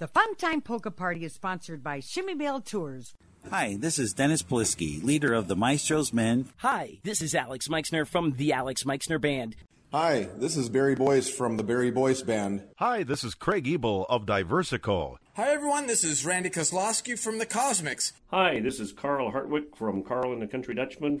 The Fun Time Polka Party is sponsored by Chmiebell Tours. Hi, this is Dennis Polisky, leader of the Maestro's Men. Hi, this is Alex Meixner from the Alex Meixner Band. Hi, this is Barry Boyce from the Barry Boyce Band. Hi, this is Craig Ebel of Diversico. Hi, everyone. This is Randy Kozlowski from the Cosmics. Hi, this is Carl Hartwick from Carl and the Country Dutchman.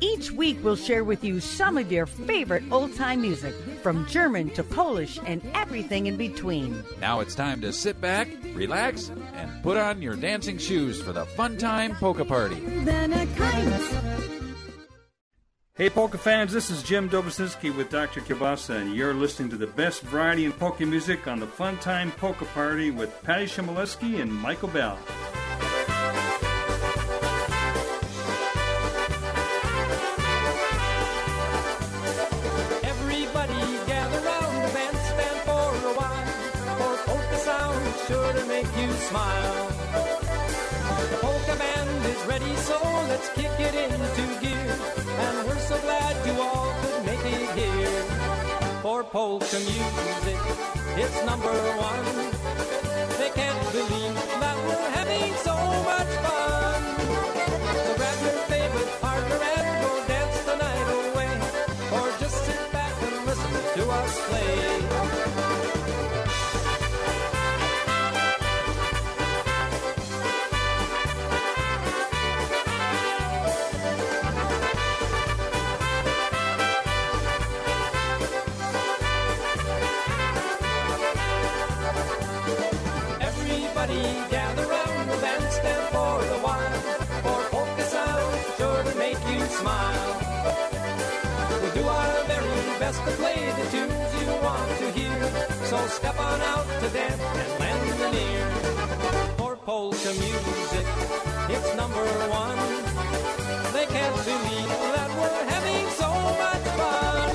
Each week, we'll share with you some of your favorite old time music, from German to Polish and everything in between. Now it's time to sit back, relax, and put on your dancing shoes for the Fun Time Polka Party. Hey, polka fans, this is Jim Dobosinski with Dr. Kielbasa, and you're listening to the best variety in polka music on the Fun Time Polka Party with Patty Chmielewski and Michael Bell. Smile. The polka band is ready, so let's kick it into gear. And we're so glad you all could make it here. For polka music, it's number one. They can't believe that we're having so much fun. So step on out to dance and lend an ear. For polka music, it's number one. They can't believe that we're having so much fun.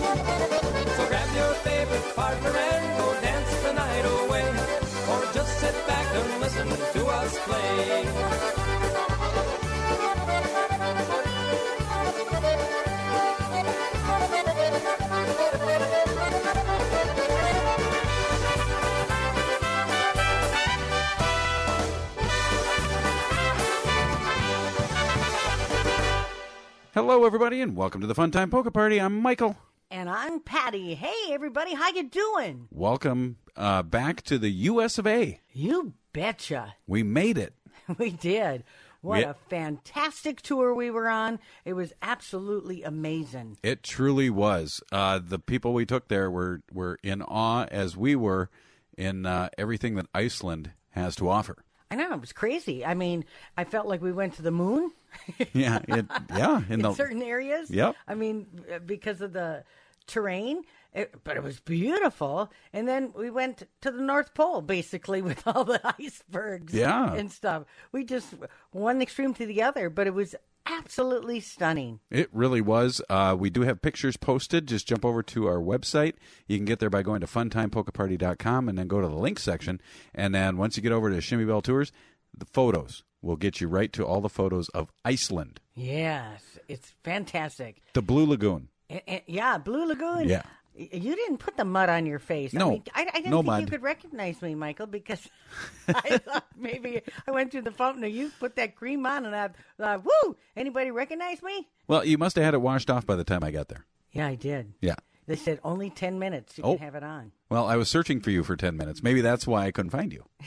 So grab your favorite partner and go dance the night away. Or just sit back and listen to us play. Hello, everybody, and welcome to the Fun Time Polka Party. I'm Michael. And I'm Patty. Hey, everybody, how you doing? Welcome uh, back to the U.S. of A. You betcha. We made it. we did. What We- a fantastic tour we were on. It was absolutely amazing. It truly was. Uh, the people we took there were, were in awe as we were in uh, everything that Iceland has to offer. I know, it was crazy. I mean, I felt like we went to the moon. Yeah, it, yeah. In, in the, certain areas. Yep. I mean, uh, because of the terrain, it, but it was beautiful. And then we went to the North Pole, basically, with all the icebergs Yeah. and stuff. We just one extreme to the other, but it was absolutely stunning. It really was. Uh, we do have pictures posted. Just jump over to our website. You can get there by going to funtimepolkaparty.com and then go to the link section. And then once you get over to Chmiebell Tours, the photos will get you right to all the photos of Iceland, Yes, it's fantastic. the Blue Lagoon. And- and- yeah, Blue Lagoon. Yeah. You didn't put the mud on your face. I, No, mean, I, I didn't no think mud. you could recognize me, Michael, because I thought maybe I went through the fountain and you put that cream on, and I thought, "Woo! Anybody recognize me?" Well, you must have had it washed off by the time I got there. Yeah, I did. Yeah. They said only ten minutes you Oh. can have it on. Well, I was searching for you for 10 minutes. Maybe that's why I couldn't find you.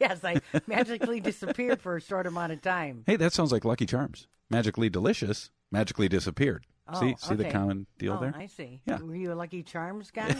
Yes, I magically disappeared for a short amount of time. Hey, that sounds like Lucky Charms. Magically delicious, magically disappeared. See, Oh, see the okay. common deal oh, there? I see. Yeah. Were you a Lucky Charms guy?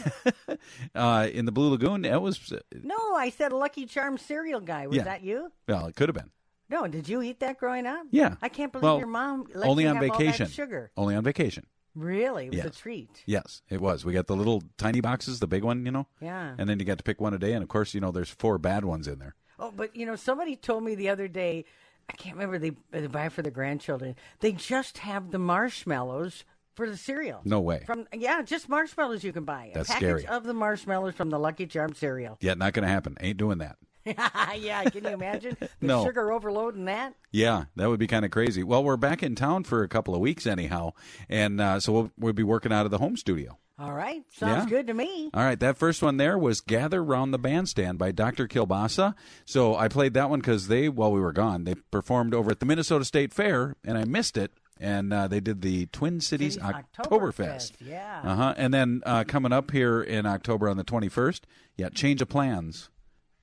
Uh, in the Blue Lagoon, that was, uh, no, I said Lucky Charms cereal guy. Was Yeah. that you? well, it could have been. No, did you eat that growing up? Yeah. I can't believe Well, your mom let only you on have all that vacation. sugar. Only on vacation. Really, it was a treat. Yes, it was. We got the little tiny boxes, the big one, you know? Yeah. And then you got to pick one a day. And of course, you know, there's four bad ones in there. Oh, but you know, somebody told me the other day. I can't remember they they buy for the grandchildren. They just have the marshmallows for the cereal. No way. From yeah, just marshmallows you can buy. A That's package scary. of the marshmallows from the Lucky Charm cereal. Yeah, not going to happen. Ain't doing that. yeah, can you imagine the No. sugar overload in that? Yeah, that would be kind of crazy. Well, we're back in town for a couple of weeks anyhow, and uh, so we'll, we'll be working out of the home studio. All right, sounds Yeah. good to me. All right, that first one there was "Gather Round the Bandstand" by Dr. Kielbasa. So I played that one because they, while we were gone, they performed over at the Minnesota State Fair, and I missed it. And uh, they did the Twin Cities, Oktoberfest. Oktoberfest, yeah. Uh huh. And then uh, coming up here in October on the twenty first, yeah, change of plans,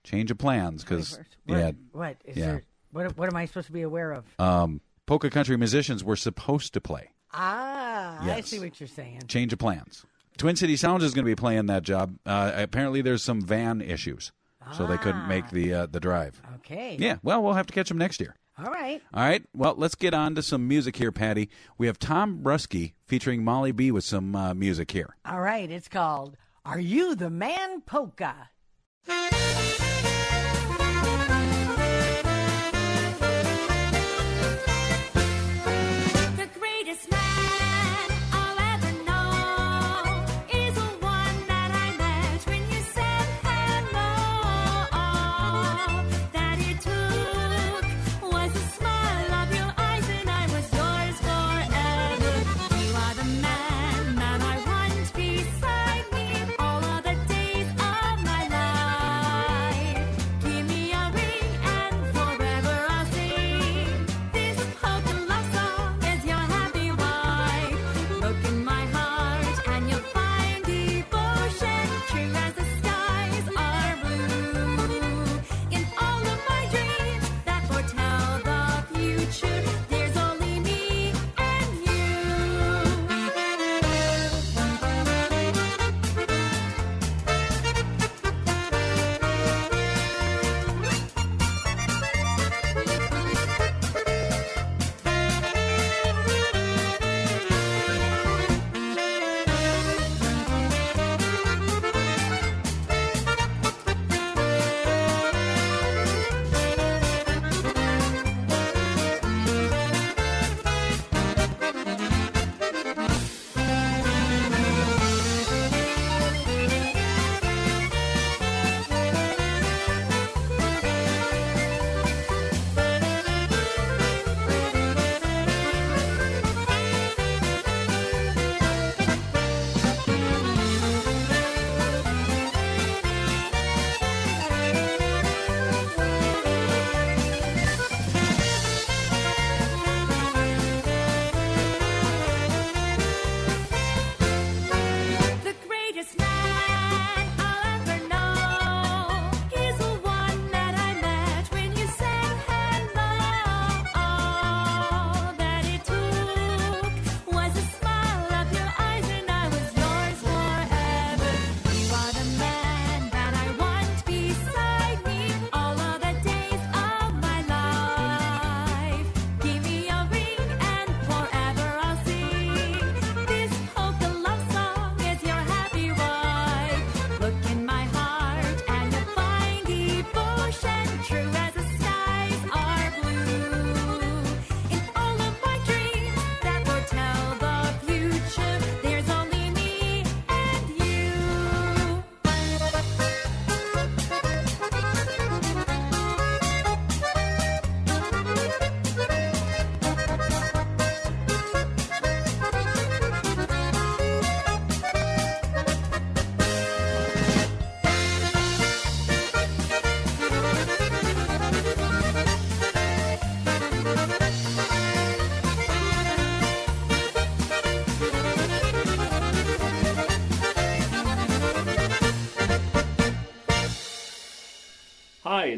change of plans because What, yeah, what is yeah. there? What what am I supposed to be aware of? um, polka country musicians were supposed to play. ah, I see what you're saying. Change of plans. Twin City Sounds is going to be playing that job. Uh, apparently, there's some van issues, so they couldn't make the uh, the drive. Okay. Yeah, well, we'll have to catch them next year. All right. All right. Well, let's get on to some music here, Patty. We have Tom Brusky featuring Molly B with some uh, music here. All right. It's called "Are You the Man Polka?"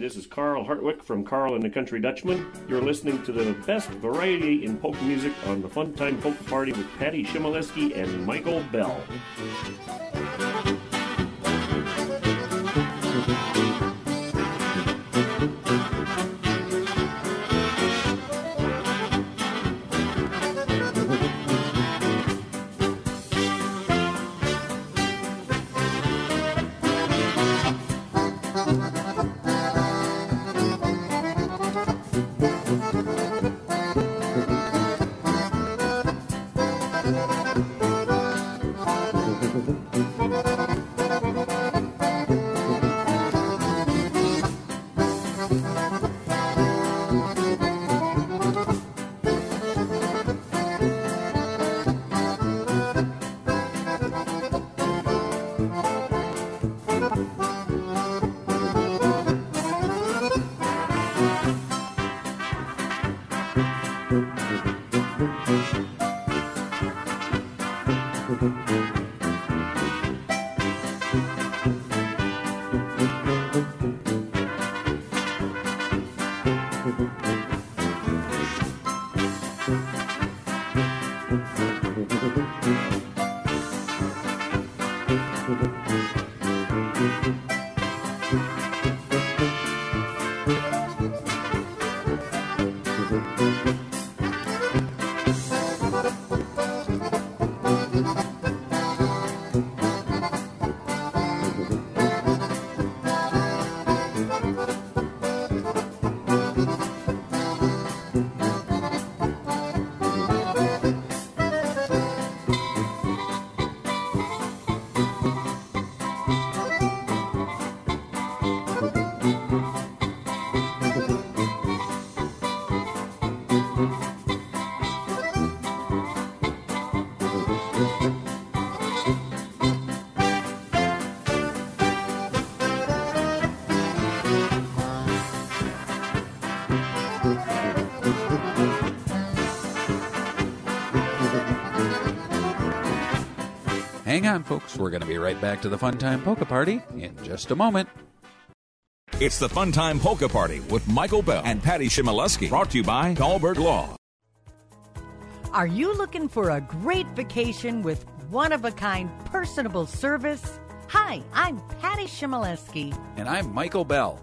This is Carl Hartwick from Carl and the Country Dutchman. You're listening to the best variety in polka music on the Fun Time Polka Party with Patty Chmielewski and Michael Bell. On, folks. We're going to be right back to the Fun Time Polka Party in just a moment. It's the Fun Time Polka Party with Michael Bell and Patty Chmielewski. Brought to you by Dahlberg Law. Are you looking for a great vacation with one of a kind personable service? Hi, I'm Patty Chmielewski. And I'm Michael Bell.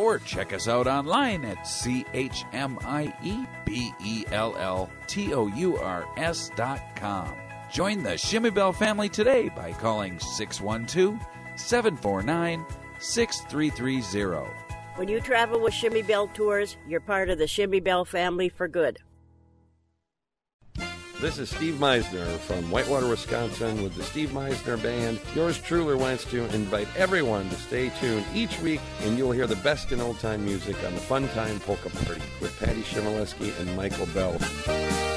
Or check us out online at C H M I E B E L L T O U R S dot com. Join the Chmiebell family today by calling 612 749 6330. When you travel with Chmiebell Tours, you're part of the Chmiebell family for good. This is Steve Meisner from Whitewater, Wisconsin with the Steve Meisner Band. Yours truly wants to invite everyone to stay tuned each week and you'll hear the best in old time music on the Fun Time Polka Party with Patty Chmielewski and Michael Bell.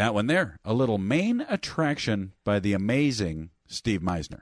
That one there, a little main attraction by the amazing Steve Meisner.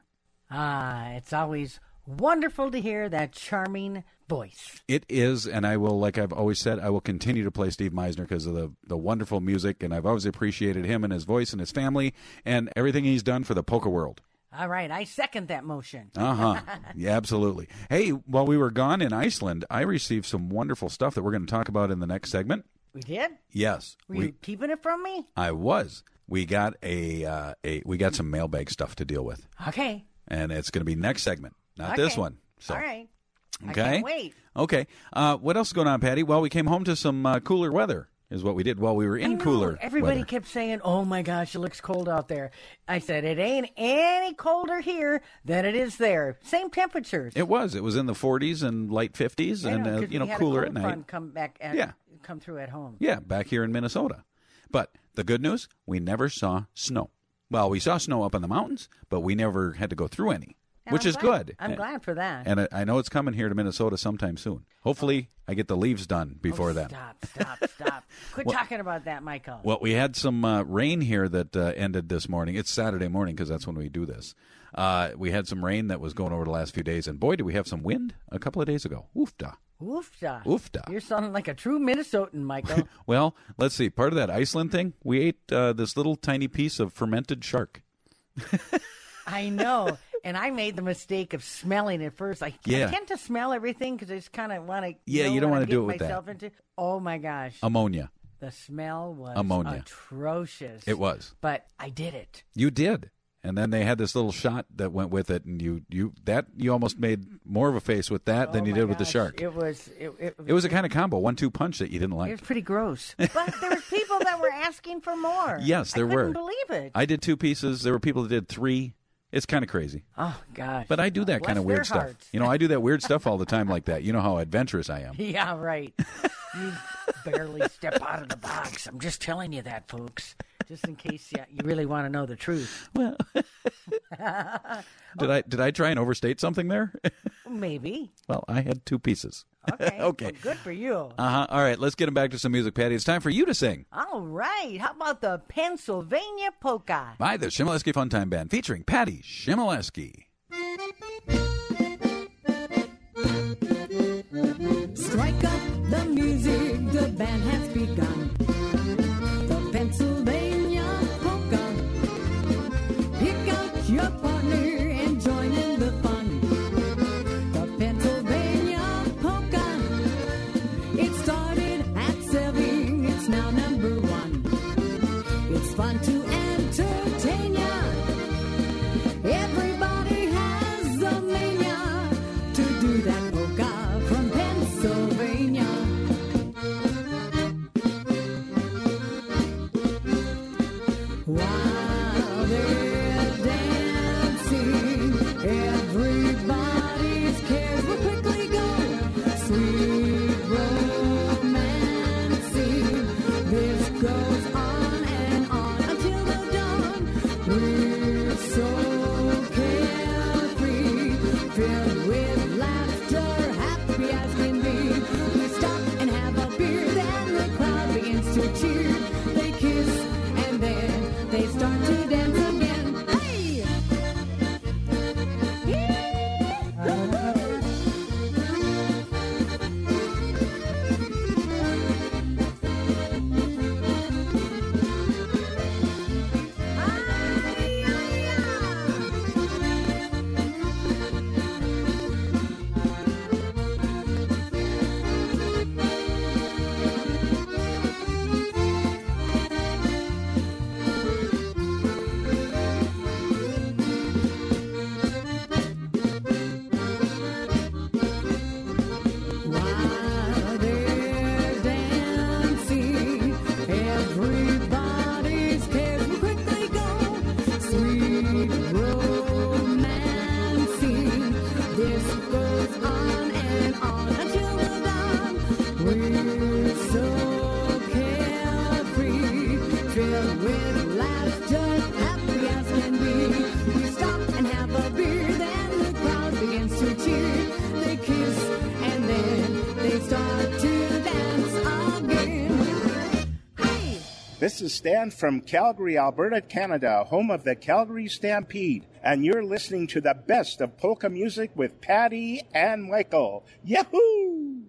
Ah, it's always wonderful to hear that charming voice. It is, and I will, like I've always said, I will continue to play Steve Meisner because of the, the wonderful music, and I've always appreciated him and his voice and his family and everything he's done for the polka world. All right, I second that motion. Uh huh. yeah, absolutely. Hey, while we were gone in Iceland, I received some wonderful stuff that we're going to talk about in the next segment. We did? Yes, Were we. you keeping it from me? I was. We got a uh, a we got some mailbag stuff to deal with, Okay. and it's going to be next segment, not this one. So All right. I okay, wait. okay. Uh, what else is going on, Patty? Well, we came home to some uh, cooler weather. Is what we did while we were in cooler. Everybody weather. kept saying, "Oh my gosh, it looks cold out there." I said, "It ain't any colder here than it is there. Same temperatures." It was. It was in the 40s and light 50s, I and know, uh, you know, we had a cooler at night. Come back. At, Yeah. Come through at home. Yeah, back here in Minnesota. But the good news, we never saw snow. Well, we saw snow up in the mountains, but we never had to go through any, And which I'm is glad- good. I'm glad for that. And I, I know it's coming here to Minnesota sometime soon. Hopefully, I get the leaves done before oh, then. Stop! Stop! Stop! Quit Well- talking about that, Michael. Well, we had some uh, rain here that uh, ended this morning. It's Saturday morning because that's when we do this. Uh, we had some rain that was going over the last few days, and boy, did we have some wind a couple of days ago. Oofda. Oofda. Oofda. You're sounding like a true Minnesotan, Michael. Well, let's see. Part of that Iceland thing, we ate uh, this little tiny piece of fermented shark. I know. And I made the mistake of smelling it first. I, Yeah. I tend to smell everything because I just kind of want to. Yeah, you don't wanna do it with that. Into. Oh my gosh, Ammonia. the smell was Ammonia. atrocious. It was. but I did it. You did. And then they had this little shot that went with it, and you you that you almost made more of a face with that than Oh you my did with the shark. It was. It, it, It was a kind of combo, one-two punch that you didn't like. It was pretty gross. But there was people that were asking for more. Yes, there I were. believe it. I did two pieces. There were people that did three. It's kind of crazy. oh gosh. But I do that kind of weird stuff. hearts. You know, I do that weird stuff all the time like that. You know how adventurous I am. Yeah, right. you barely step out of the box. I'm just telling you that, folks. Just in case you, you really want to know the truth. Well, Did I did I try and overstate something there? Maybe. well, I had two pieces. Okay. Okay. well, good for you. Uh huh. All right, let's get him back to some music, Patty. It's time for you to sing. All right. How about the Pennsylvania polka? By the Chmielewski Funtime Band featuring Patty Chmielewski. Music, the band has begun. This is Stan from Calgary, Alberta, Canada, home of the Calgary Stampede, and you're listening to the best of polka music with Patty and Michael. Yahoo!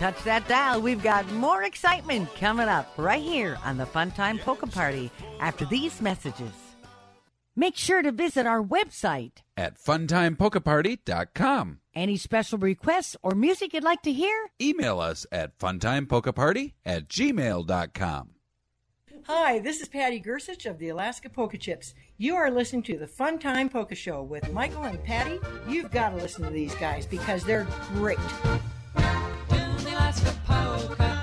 Touch that dial. We've got more excitement coming up right here on the Funtime Polka Party after these messages. Make sure to visit our website. At funtimepolkaparty.com. Any special requests or music you'd like to hear? Email us at funtimepokaparty at gmail.com. Hi, this is Patty Gersich of the Alaska Polka Chips. You are listening to the Fun Time Polka Show with Michael and Patty. You've got to listen to these guys because they're great ask for poker.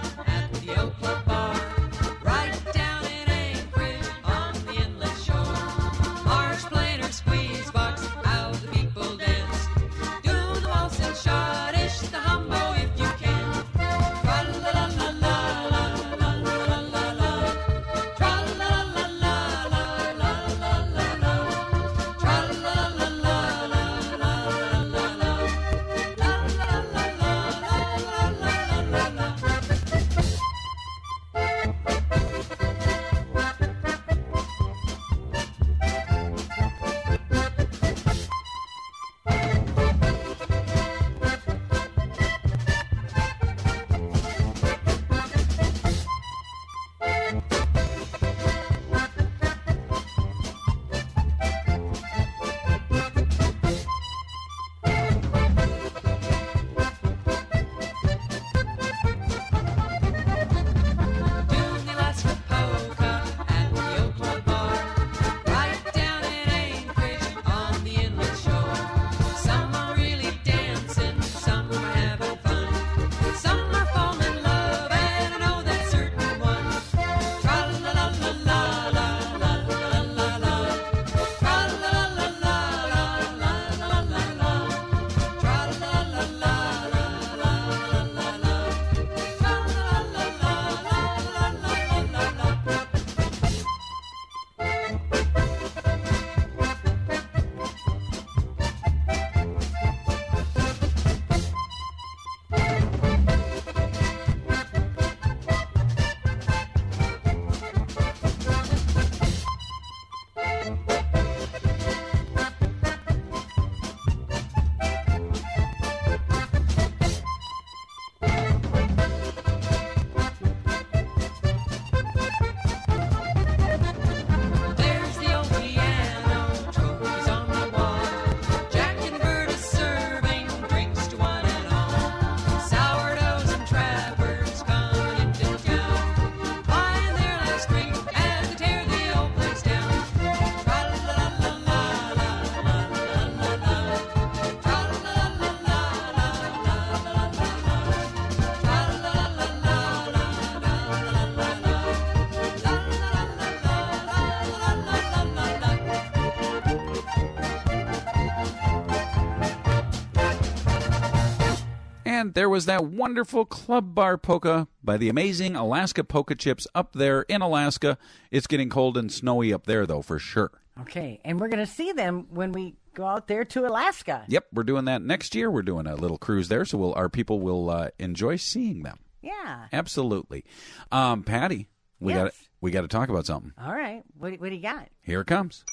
And there was that wonderful club bar polka by the amazing Alaska Polka Chips up there in Alaska. It's getting cold and snowy up there, though, for sure. Okay, and we're going to see them when we go out there to Alaska. Yep, we're doing that next year. We're doing a little cruise there, so we'll, our people will uh, enjoy seeing them. Yeah. Absolutely. Um, Patty, we Yes. got we got to talk about something. All right. What, what do you got? Here it comes.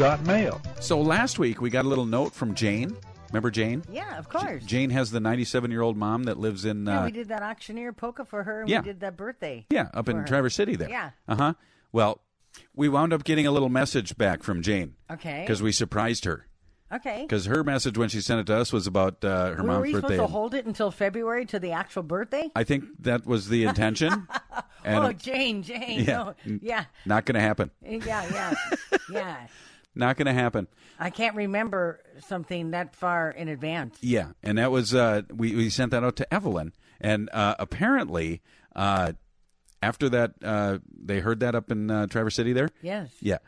You've got mail. So last week we got a little note from Jane. Remember Jane? Yeah, of course. Jane has the 97 year old mom that lives in yeah, uh, we did that auctioneer polka for her, and yeah. we did that birthday. yeah up in her. Traverse City there. Yeah. Uh huh. Well, we wound up getting a little message back from Jane. Okay. Because we surprised her. Okay. Because her message when she sent it to us was about uh, her Were mom's we birthday. supposed to hold it until February to the actual birthday? I think that was the intention. and oh, Jane, Jane. Yeah. No. Yeah. not going to happen. Yeah, yeah. yeah. Not going to happen. I can't remember something that far in advance. Yeah, and that was uh, we we sent that out to Evelyn, and uh, apparently uh, after that uh, they heard that up in uh, Traverse City there. Yes. Yeah,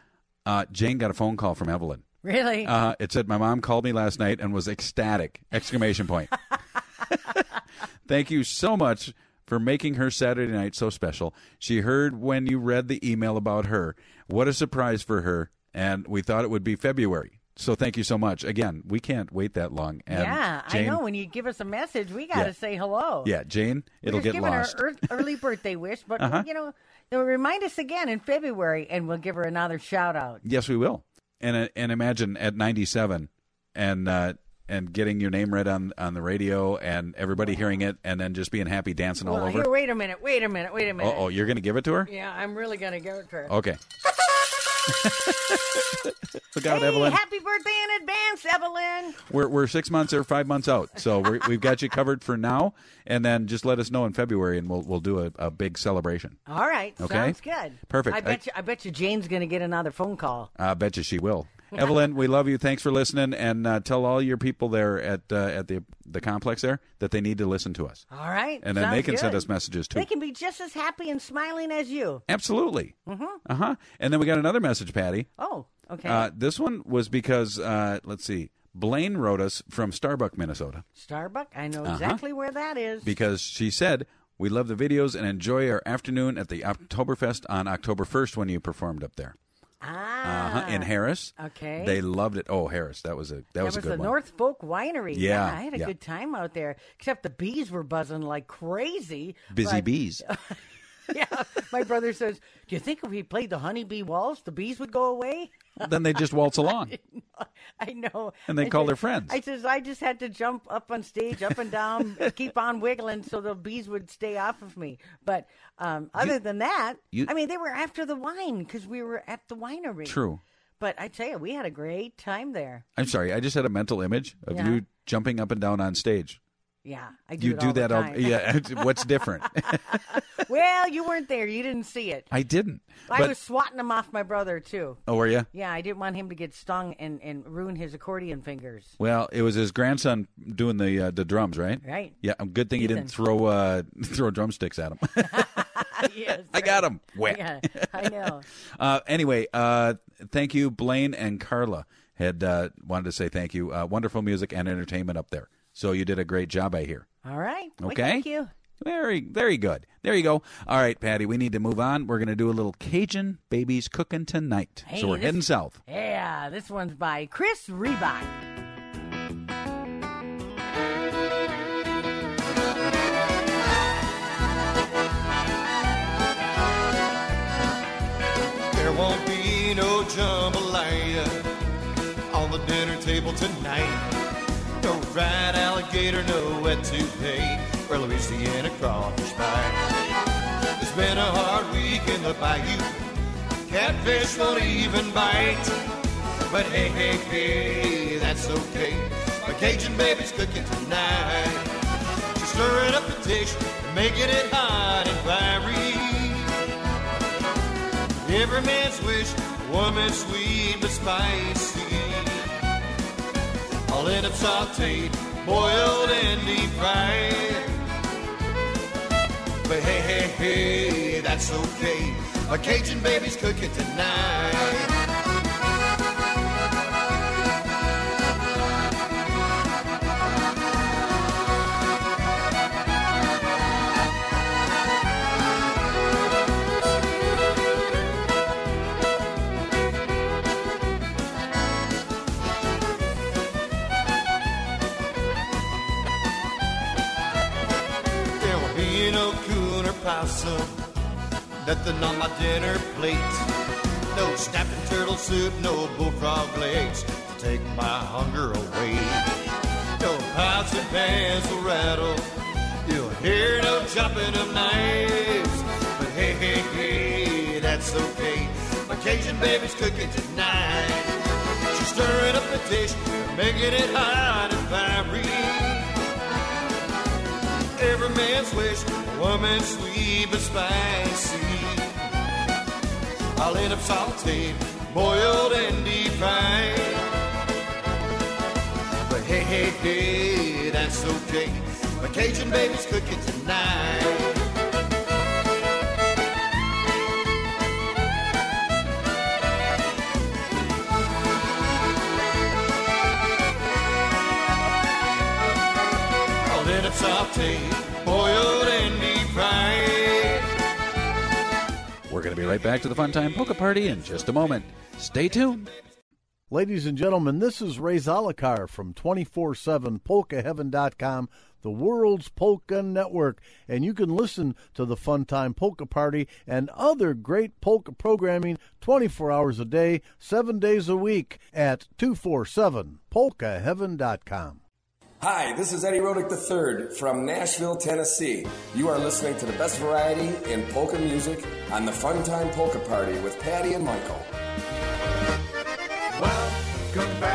uh, Jane got a phone call from Evelyn. Really? Uh, it said my mom called me last night and was ecstatic! Exclamation point. Thank you so much for making her Saturday night so special. She heard when you read the email about her. What a surprise for her, and we thought it would be February. So thank you so much. Again, we can't wait that long. And yeah, Jane, I know. When you give us a message, we got to Yeah. say hello. Yeah, Jane, We're it'll just get giving lost. her early birthday wish, but Uh-huh. you know, they'll remind us again in February, and we'll give her another shout out. Yes, we will. And uh, and imagine at 97 and uh, and getting your name read on on the radio and everybody hearing it and then just being happy dancing all over. here, wait a minute, wait a minute, wait a minute. Oh, you're going to give it to her? Yeah, I'm really gonna give it to her. Okay. Look out, hey, Evelyn. happy birthday in advance, Evelyn. We're we're 6 months or 5 months out. So we're, we've got you covered for now and then just let us know in February and we'll we'll do a, a big celebration. All right, Okay. sounds good. Perfect. I I- bet you, I bet you, Jane's gonna get another phone call. I bet you she will. Evelyn, we love you. Thanks for listening, and uh, tell all your people there at uh, at the the complex there that they need to listen to us. All right, And then they can send us messages too. They can be just as happy and smiling as you. Absolutely. Mm-hmm. Uh huh. And then we got another message, Patty. Oh, okay. Uh, this one was because uh, let's see, Blaine wrote us from Starbuck, Minnesota, Starbuck, I know Uh-huh. exactly where that is. because she said we love the videos and enjoy our afternoon at the Oktoberfest on October first when you performed up there. Ah, Uh-huh. In Harris. Okay. They loved it. Oh, Harris, that was a that, was a good the one. North Folk Winery. Yeah, I had a yeah. good time out there. Except the bees were buzzing like crazy. Busy but- bees. yeah, my brother says, "Do you think if we played the honeybee waltz, the bees would go away?" then they just waltz along. I know. And they I call their friends. I says I just had to jump up on stage, up and down, keep on wiggling so the bees would stay off of me. But um, other than that, you- I mean, they were after the wine because we were at the winery. True. But I tell you, we had a great time there. I'm sorry, I just had a mental image of Yeah. you jumping up and down on stage. Yeah, I do. you do all that all yeah. What's different? well, you weren't there. You didn't see it. I didn't. I But was swatting him off my brother too. oh, were you? Yeah, I didn't want him to get stung and, and ruin his accordion fingers. Well, it was his grandson doing the uh, the drums, right? Right. Yeah. Good thing he didn't throw uh, throw drumsticks at him. yes, I got him wet. Yeah, I know. uh, anyway, uh, thank you, Blaine and Carla had uh, wanted to say thank you. Uh, wonderful music and entertainment up there. So you did a great job, I hear. All right. Okay. thank you. Very, very good. There you go. All right, Patty, we need to move on. We're going to do a little Cajun babies cooking tonight. Hey, so we're this- heading south. Yeah, this one's by Chris Reebok. There won't be no jambalaya on the dinner table tonight. Fried alligator, no wet toupee, or Louisiana crawfish pie. It's been a hard week in the bayou. Catfish won't even bite. But hey, hey, hey, that's okay. My Cajun baby's cooking tonight. She's stirring up the dish, making it hot and fiery. Every man's wish, woman's sweet but spicy. I'll end up sauteed, boiled and deep fried. But hey, hey, hey, that's okay. My Cajun baby's cooking tonight. Coon nothing on my dinner plate. No snapping turtle soup, no bullfrog legs to take my hunger away. No pots and pans will rattle, you'll hear no chopping of knives. But hey, hey, hey, that's okay. My Cajun baby's cooking tonight. She's stirring up the dish, making it hot and fiery. Every man's wish, a woman's sweet but spicy. I'll end up sauteed, boiled, and deep fried. But hey, hey, hey, that's okay. My Cajun baby's cooking tonight. I'll end up sauteed, boiled, and deep fried. We're going to be right back to the Fun Time Polka Party in just a moment. Stay tuned. Ladies and gentlemen, this is Ray Zalakar from 247polkaheaven.com, the world's polka network, and you can listen to the Fun Time Polka Party and other great polka programming 24 hours a day, 7 days a week at 247polkaheaven.com. Hi, this is Eddie Rodick III from Nashville, Tennessee. You are listening to the best variety in polka music on the Fun Time Polka Party with Patty and Michael. Welcome back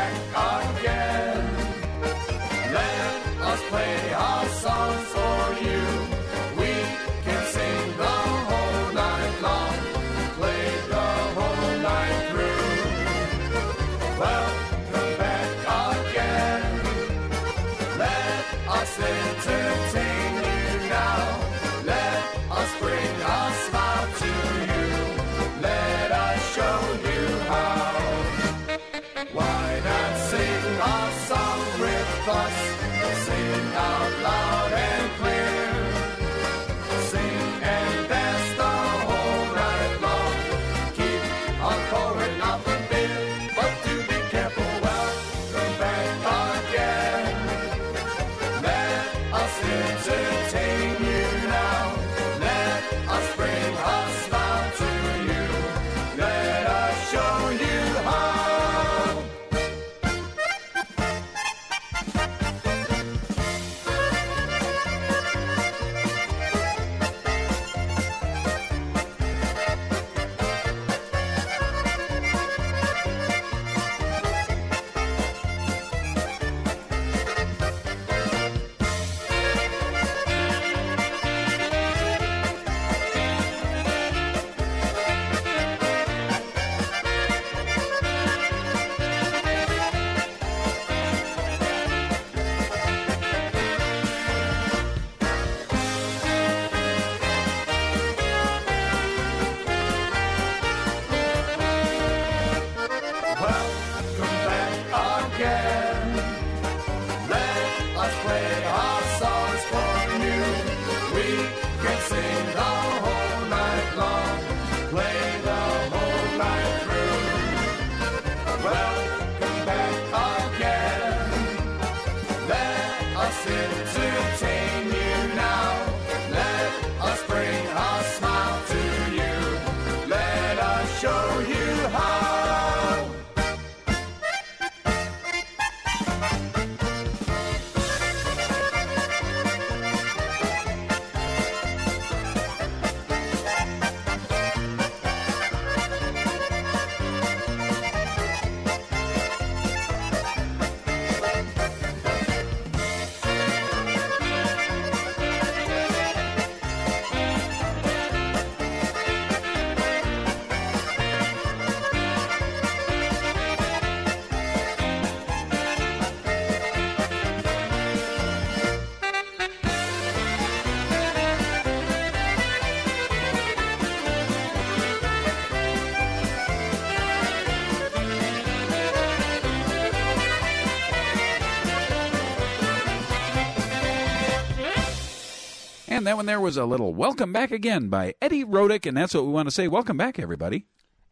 that one there was a little welcome back again by Eddie Rodick, and that's what we want to say. Welcome back, everybody.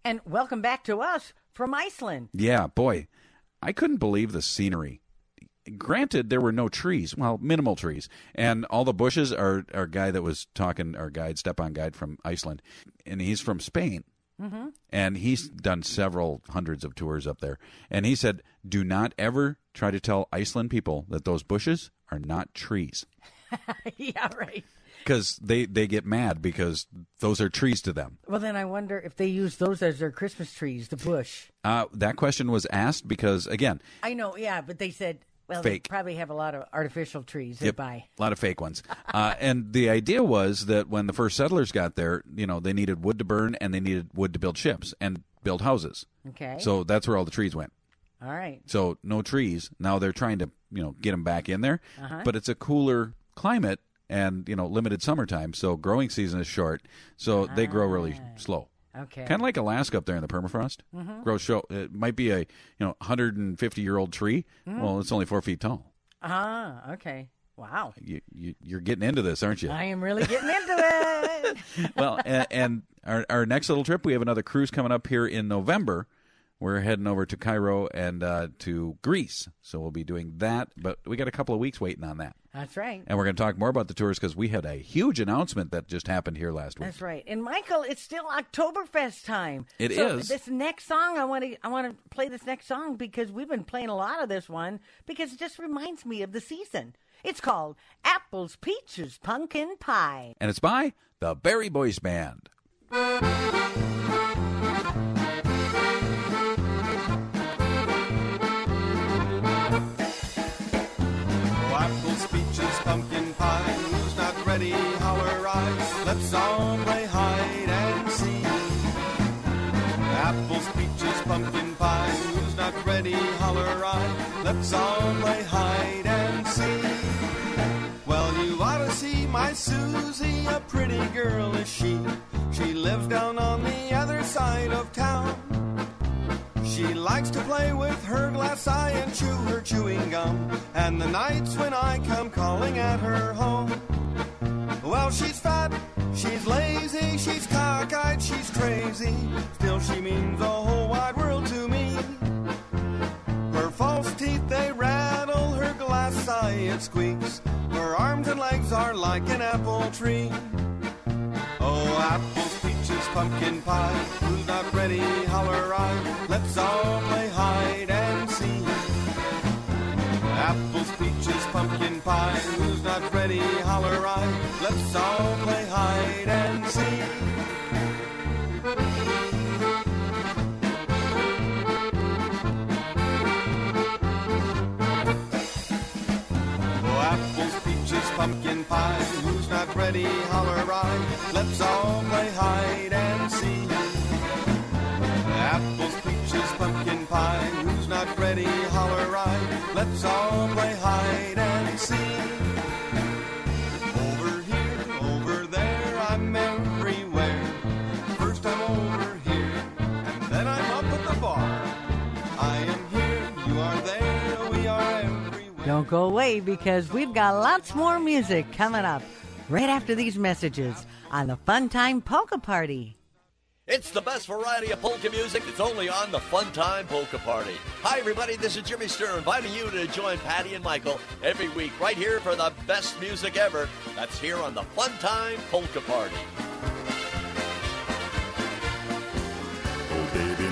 And welcome back to us from Iceland. Yeah, boy, I couldn't believe the scenery. granted, there were no trees, well, minimal trees, and all the bushes. Our our guy that was talking, our guide, Stepan guide from Iceland, and he's from Spain. Mhm. And he's done several hundreds of tours up there. And he said, do not ever try to tell Iceland people that those bushes are not trees. yeah, right. Because they, they get mad because those are trees to them. Well, then I wonder if they use those as their Christmas trees, the bush. Uh, that question was asked because, again, I know, yeah, but they said, well, Fake. they probably have a lot of artificial trees they Yep, buy. a lot of fake ones. uh, and the idea was that when the first settlers got there, you know, they needed wood to burn and they needed wood to build ships and build houses. Okay. So that's where all the trees went. All right. So no trees. Now they're trying to, you know, get them back in there. Uh-huh. But it's a cooler climate and, you know, limited summertime. So growing season is short. So they grow really slow. Ah, Okay. Kind of like Alaska up there in the permafrost. Mhm. Grows show. It might be a, you know, 150 year old tree. Mhm. Well, it's only four feet tall. Ah, okay. Wow. You, you, you're getting into this, aren't you? I am really getting into it. well, and, and our, our next little trip, we have another cruise coming up here in November. We're heading over to Cairo and uh, to Greece. So we'll be doing that. But we got a couple of weeks waiting on that. That's right. And we're going to talk more about the tours because we had a huge announcement that just happened here last week. That's right. And Michael, it's still Oktoberfest time. It is. is. This next song, I want to I want to play this next song because we've been playing a lot of this one because it just reminds me of the season. It's called Apples, Peaches, Pumpkin Pie. And it's by the Berry Boys Band. All play hide and seek. Apples, peaches, pumpkin pie. Who's not ready? Holler right. Let's all play hide and seek. Well, you ought to see my Susie, a pretty girl is she. She lives down on the other side of town. She likes to play with her glass eye and chew her chewing gum. And the nights when I come calling at her home. Well, she's fat, she's lazy, she's cockeyed, she's crazy. Still, she means the whole wide world to me. Her false teeth, they rattle, her glass eye, it squeaks. Her arms and legs are like an apple tree. Oh, apples, peaches, pumpkin pie. Who's not ready? Holler I. Let's all play hide and seek. Apples, peaches, pumpkin pie. Who's not ready? Holler I. Let's all play hide and seek. Oh, apples, peaches, pumpkin pie. Who's not ready? Holler I. Let's all play hide Play hide and seek. Over here, over there, I'm everywhere. First I'm over here, and then I'm up at the bar. I am here, you are there, we are everywhere. Don't go away because we've got lots more music coming up right after these messages on the Fun Time Polka Party. It's the best variety of polka music It's only on the Fun Time Polka Party. Hi, everybody. This is Jimmy Sturr inviting you to join Patty and Michael every week right here for the best music ever. That's here on the Fun Time Polka Party. Oh, baby,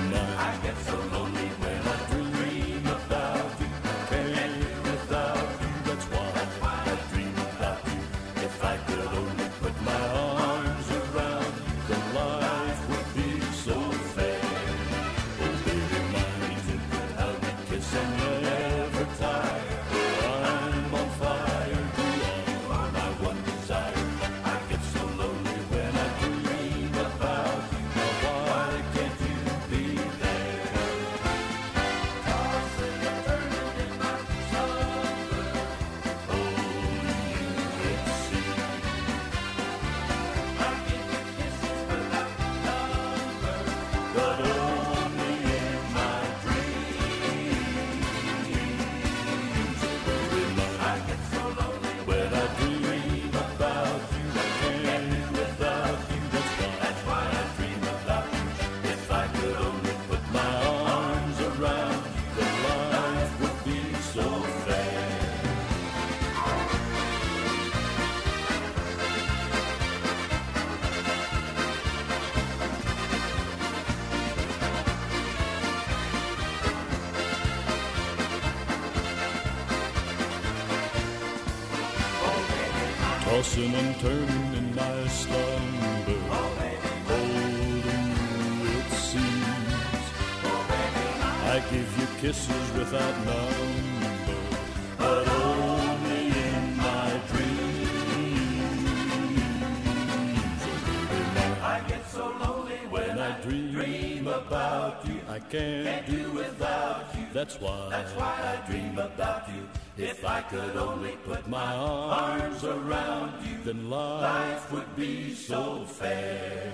kisses without number, but only in my dreams. I get so lonely when I dream about you. I can't do without you. That's why, That's why I dream about you. If I could only put my arms around you, then life would be so fair.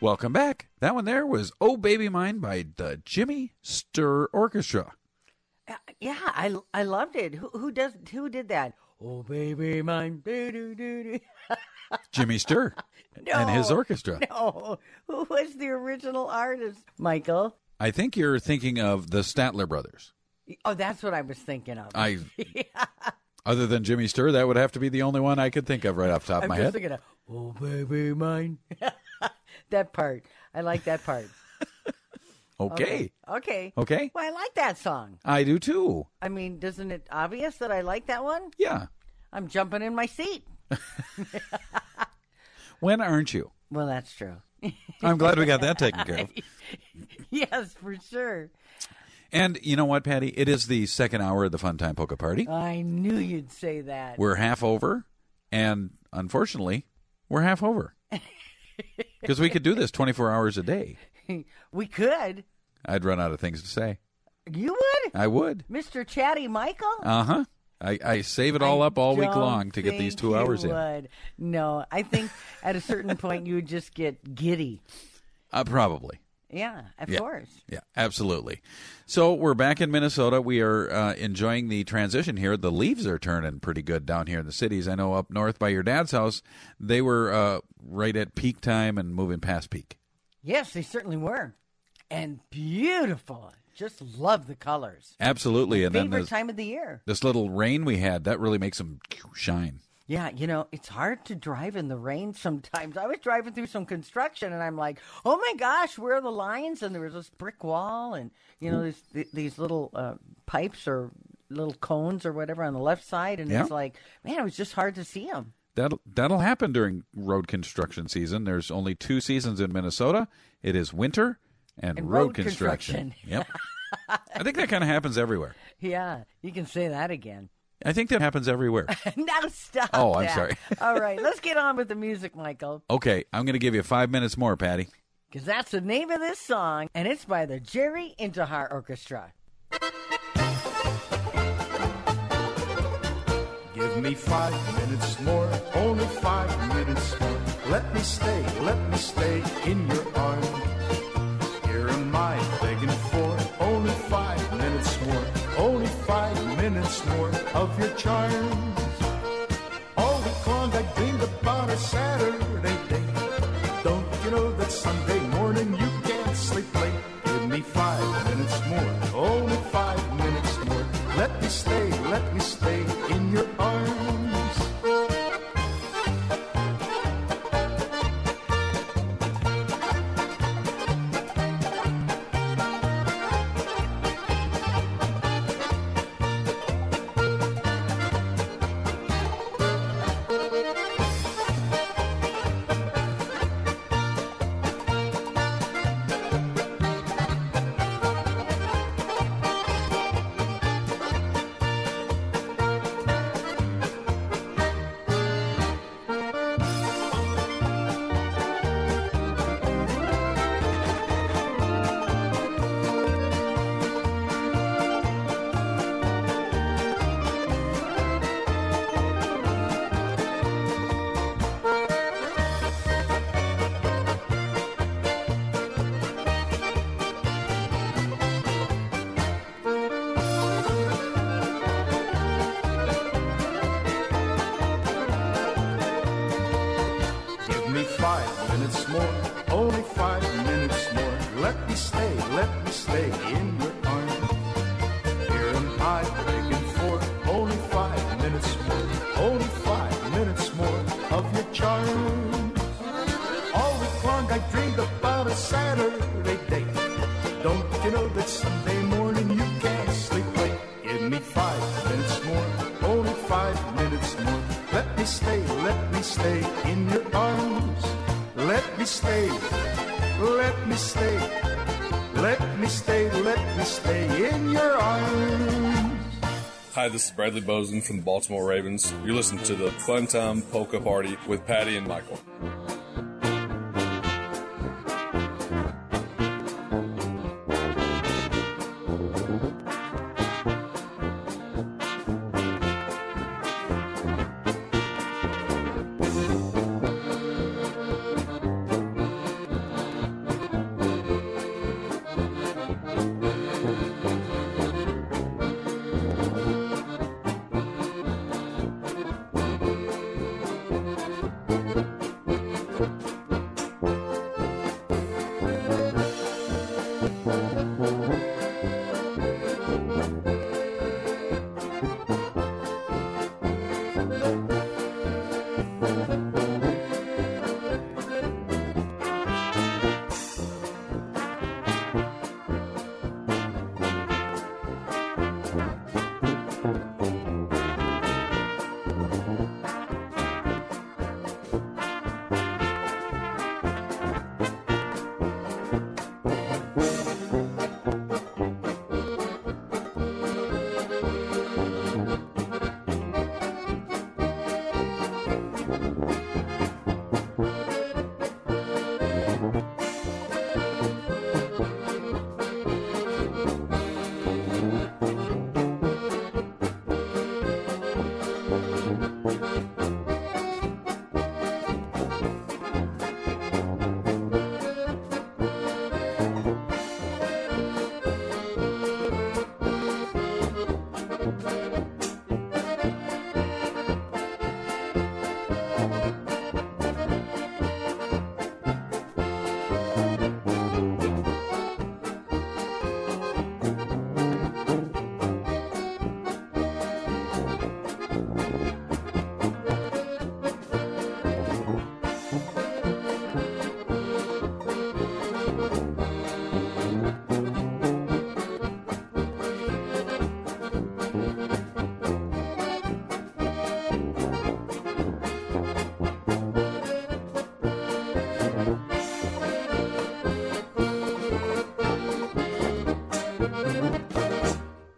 Welcome back. That one there was "Oh Baby Mine" by the Jimmy Sturr Orchestra. Uh, yeah, I I loved it. Who who does who did that? Oh baby mine. Jimmy Sturr and his orchestra. No, who was the original artist? Michael. I think you're thinking of the Statler brothers. Oh, that's what I was thinking of. I, other than Jimmy Sturr, that would have to be the only one I could think of right off the top I'm of my head. of oh baby mine. that part. I like that part. Okay. Okay. Okay. Well, I like that song. I do too. I mean, doesn't it obvious that I like that one? Yeah. I'm jumping in my seat. When aren't you? Well, that's true. I'm glad we got that taken care of. yes, for sure. And you know what, Patty? It is the second hour of the Fun Time Polka Party. I knew you'd say that. We're half over, and unfortunately, we're half over because we could do this 24 hours a day. we could. I'd run out of things to say. You would? I would. Mr. Chatty Michael? Uh huh. I, I save it all up all week long to get these two hours in. No, I think at a certain point you would just get giddy. Uh, probably. Yeah, of Yeah. course. Yeah, absolutely. So we're back in Minnesota. We are uh, enjoying the transition here. The leaves are turning pretty good down here in the cities. I know up north by your dad's house, they were uh, right at peak time and moving past peak. Yes, they certainly were. And beautiful. Just love the colors. Absolutely. And then Favorite this, time of the year. this little rain we had, that really makes them shine. Yeah, you know, it's hard to drive in the rain sometimes. I was driving through some construction and I'm like, oh my gosh, where are the lines? And there was this brick wall and, you know, there's th- these little uh, pipes or little cones or whatever on the left side. And Yeah. it's like, man, it was just hard to see them. That'll, that'll happen during road construction season. There's only two seasons in Minnesota it is winter and, And road, road construction. construction. Yep. I think that kind of happens everywhere. Yeah, you can say that again. I think that happens everywhere. now stop. Oh, I'm that. sorry. All right, let's get on with the music, Michael, Okay, I'm going to give you five minutes more, Patty. because that's the name of this song, and it's by the Jerry Intihar Orchestra. Give me five minutes more, only five minutes more. Let me stay, let me stay in your arms. Here am I begging for only five minutes more, only five minutes more of your charms. All week long I dreamed about a Saturday day. Don't you know that Sunday morning you can't sleep late? Give me five minutes more, only five minutes more. Let me stay, let me stay in your arms. Stay, let me stay, let me stay, let me stay in your arms. Hi, this is Bradley Bozeman from the Baltimore Ravens. You're listening to the Fun Time Polka Party with Patty and Michael.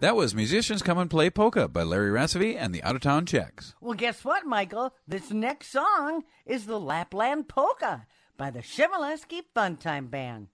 That was Musicians Come and Play Polka by Larry Rassovy and the Out of Town Checks. Well, guess what, Michael? This next song is the Lapland Polka by the Chmielewski Funtime Band.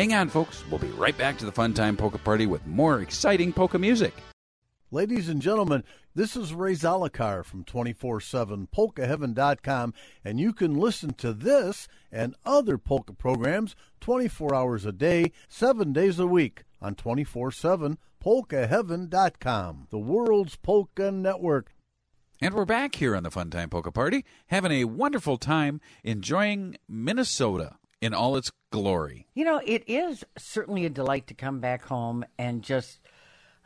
Hang on, folks. We'll be right back to the Fun Time Polka Party with more exciting polka music. Ladies and gentlemen, this is Ray Zalakar from 24-7 polkaheaven.com, and you can listen to this and other polka programs 24 hours a day, 7 days a week on 24-7 polkaheaven.com, the world's polka network. And we're back here on the Fun Time Polka Party, having a wonderful time enjoying Minnesota in all its glory. You know, it is certainly a delight to come back home and just,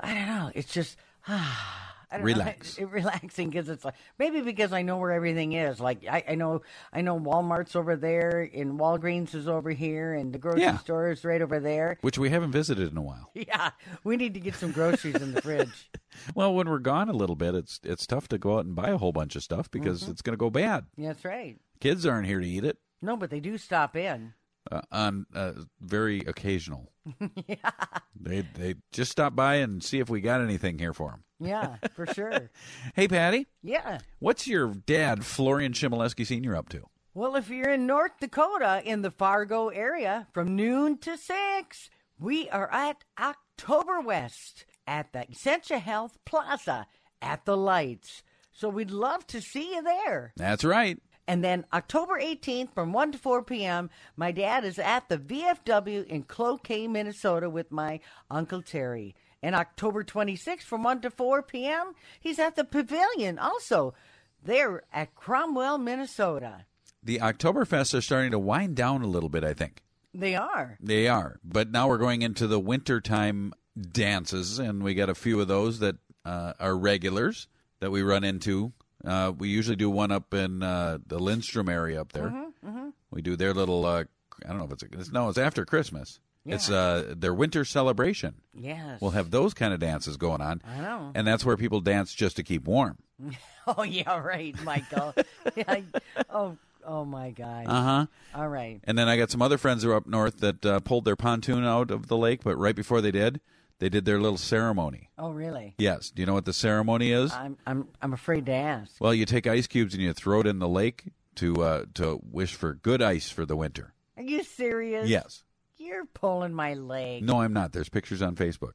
I don't know, it's just, ah. I don't Relax. Know, relaxing because it's like maybe because I know where everything is. Like I, I know, I know Walmart's over there, and Walgreens is over here, and the grocery Yeah. store is right over there. Which we haven't visited in a while. Yeah, we need to get some groceries in the fridge. Well, when we're gone a little bit, it's it's tough to go out and buy a whole bunch of stuff because Mhm. it's going to go bad. That's right. Kids aren't here to eat it. No, but they do stop in. Uh, on uh, very occasional, yeah, they they just stop by and see if we got anything here for them. yeah, for sure. Hey, Patty, Yeah. what's your dad, Florian Chmielewski Senior, up to? Well, if you're in North Dakota in the Fargo area from noon to 6, we are at October West at the Essentia Health Plaza at the Lights. So we'd love to see you there. That's right. And then October 18th from 1 to 4 p.m., my dad is at the VFW in Cloquet, Minnesota with my Uncle Terry. And October 26th from 1 to 4 p.m., he's at the Pavilion also. They're at Cromwell, Minnesota. The Oktoberfests are starting to wind down a little bit, I think. They are. They are. But now we're going into the wintertime dances, and we got a few of those that uh, are regulars that we run into. Uh, we usually do one up in uh, the Lindstrom area up there. Mm-hmm. We do their little, uh, I don't know if it's, it's no, it's after Christmas. It's uh, their winter celebration. Yes. We'll have those kind of dances going on. I know. And that's where people dance just to keep warm. Oh, yeah, right, Michael. Yeah, oh, oh, my God. Uh huh. All right. And then I got some other friends who are up north that uh, pulled their pontoon out of the lake, but right before they did, they did their little ceremony. Oh, really? Yes. Do you know what the ceremony is? I'm, I'm, I'm afraid to ask. Well, you take ice cubes and you throw it in the lake to uh, to wish for good ice for the winter. Are you serious? Yes. You're pulling my leg. No, I'm not. There's pictures on Facebook.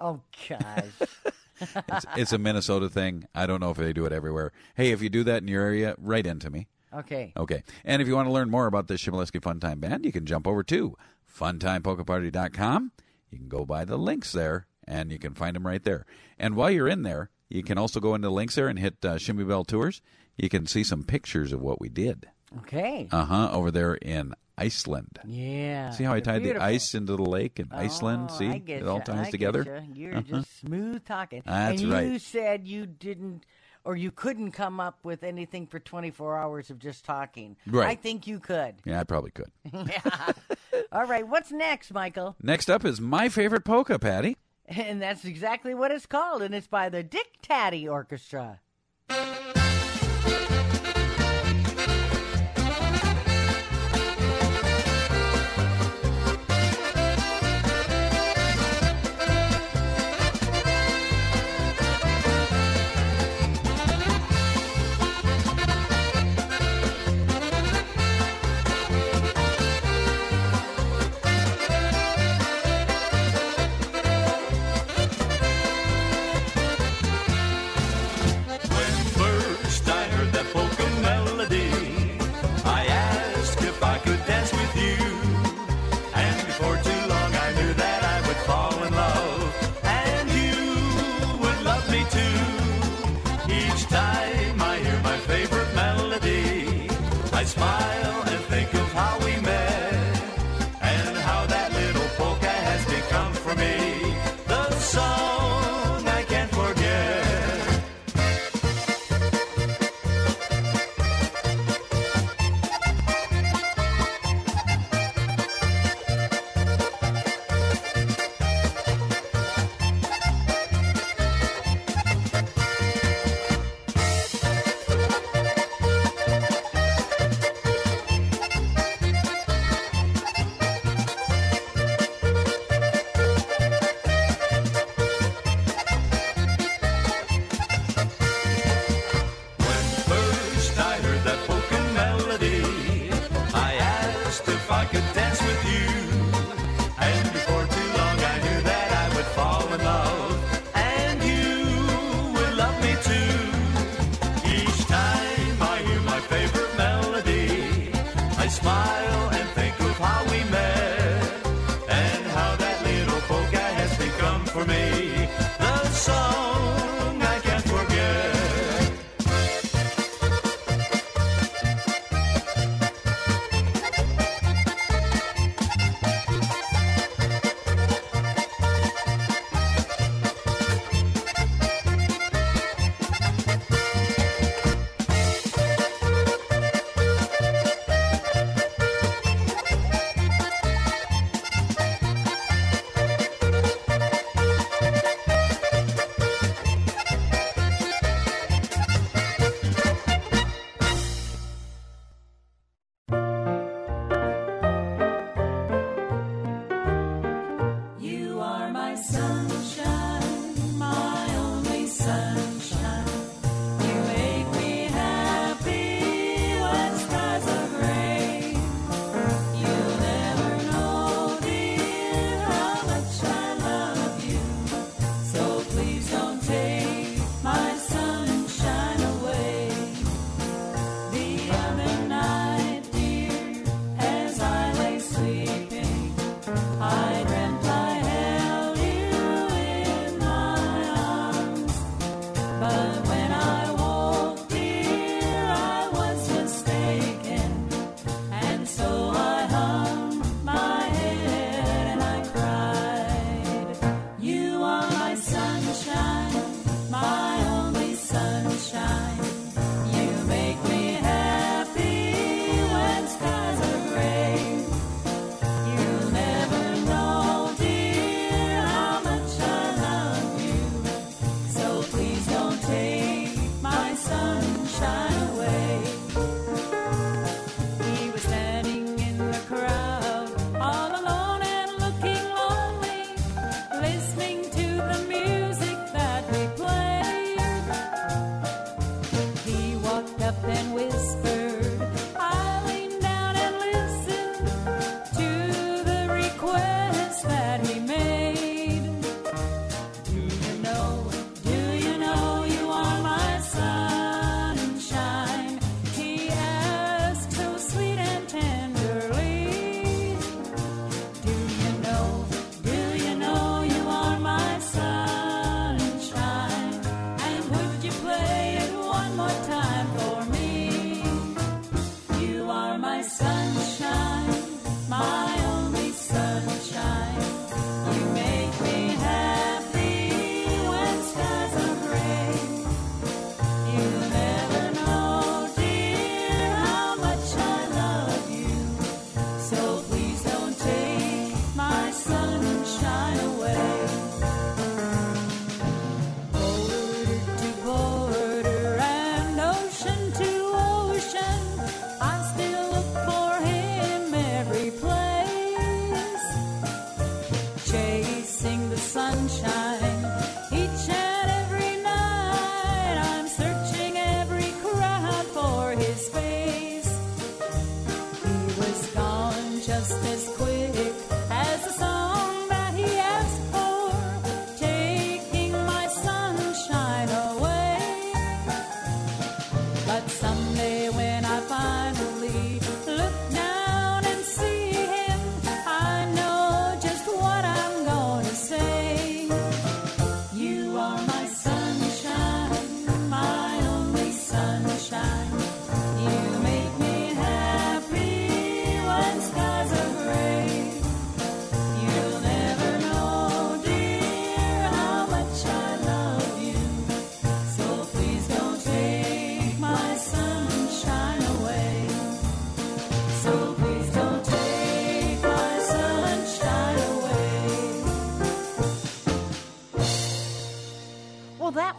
Oh, gosh. It's, it's a Minnesota thing. I don't know if they do it everywhere. Hey, if you do that in your area, write into me. okay. Okay. And if you want to learn more about the Chmielewski Fun Time Band, you can jump over to funtimepolkaparty.com. You can go by the links there, and you can find them right there. And while you're in there, you can also go into the links there and hit uh, Chmiebell Tours. You can see some pictures of what we did. Okay. Uh huh. Over there in Iceland. Yeah. See how I tied beautiful. the ice into the lake in Iceland? Oh, See, I get it all ties together. get ya. You're Uh-huh. just smooth talking. That's and you right. said you didn't, or you couldn't come up with anything for 24 hours of just talking. Right. I think you could. Yeah, I probably could. yeah. All right. What's next, Michael? Next up is my favorite polka, Patty. And that's exactly what it's called, and it's by the Dick Tady Orchestra.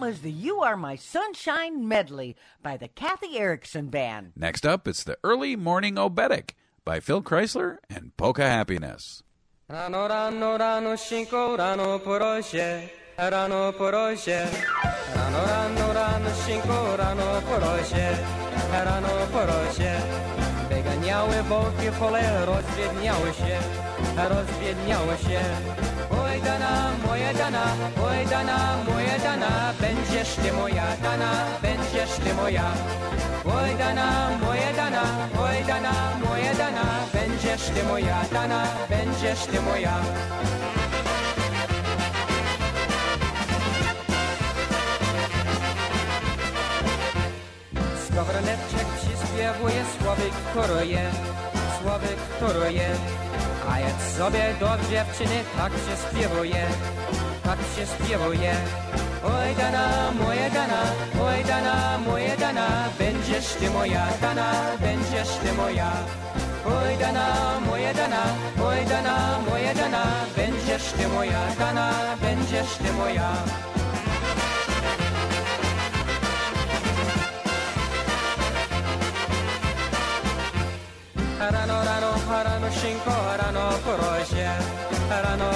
Was the You Are My Sunshine medley by the Kathy Erickson Band. Next up, it's the Early Morning Oberek by Phil Chrysler and Polka Happiness. Rano rano rano shinko rano poroshe rano poroshe rano rano rano shinko rano poroshe rano poroshe Wyganiały boki pole rozwiedniały się. Rozwiedniały się. Oj dana moja dana oj dana moja dana będziesz ty moja dana będziesz ty moja Oj dana moja dana oj dana moja dana będziesz ty moja dana będziesz ty moja Skowroneczek przyśpiewuje słowy, któruje, słowy, któruje. Sobie do dziewczyny tak się śpiewuje, tak się śpiewuje. Oj dana, moja dana, oj dana, moja dana, będziesz ty moja dana, będziesz ty moja. Oj dana, moja dana, oj dana, moja dana, będziesz ty moja dana, będziesz ty moja. Rano, rano, rano, rano, rano.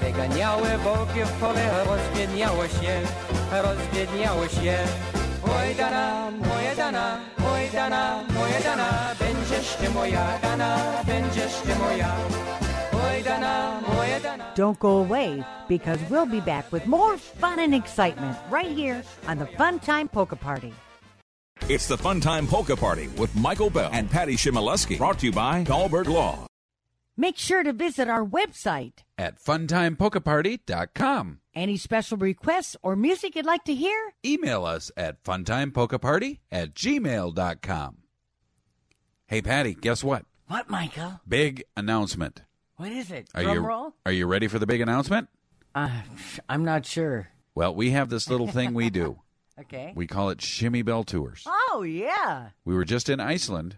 Wyganiały w pole, rozbiedniało się, rozbiedniało się. Oj dana, dana, oj dana, dana, będziesz ty moja dana, będziesz ty moja. Don't go away because we'll be back with more fun and excitement right here on the Fun Time Polka Party. It's the Fun Time Polka Party with Michael Bell and Patty Chmielewski. Brought to you by Dahlberg Law. Make sure to visit our website. At funtimepolkaparty.com. Any special requests or music you'd like to hear? Email us at funtimepolkaparty at gmail.com. Hey, Patty, guess what? What, Michael? Big announcement. What is it? Are Drum you, roll? Are you ready for the big announcement? Uh, I'm not sure. Well, we have this little thing we do. Okay. We call it Chmiebell Tours. Oh, yeah. We were just in Iceland,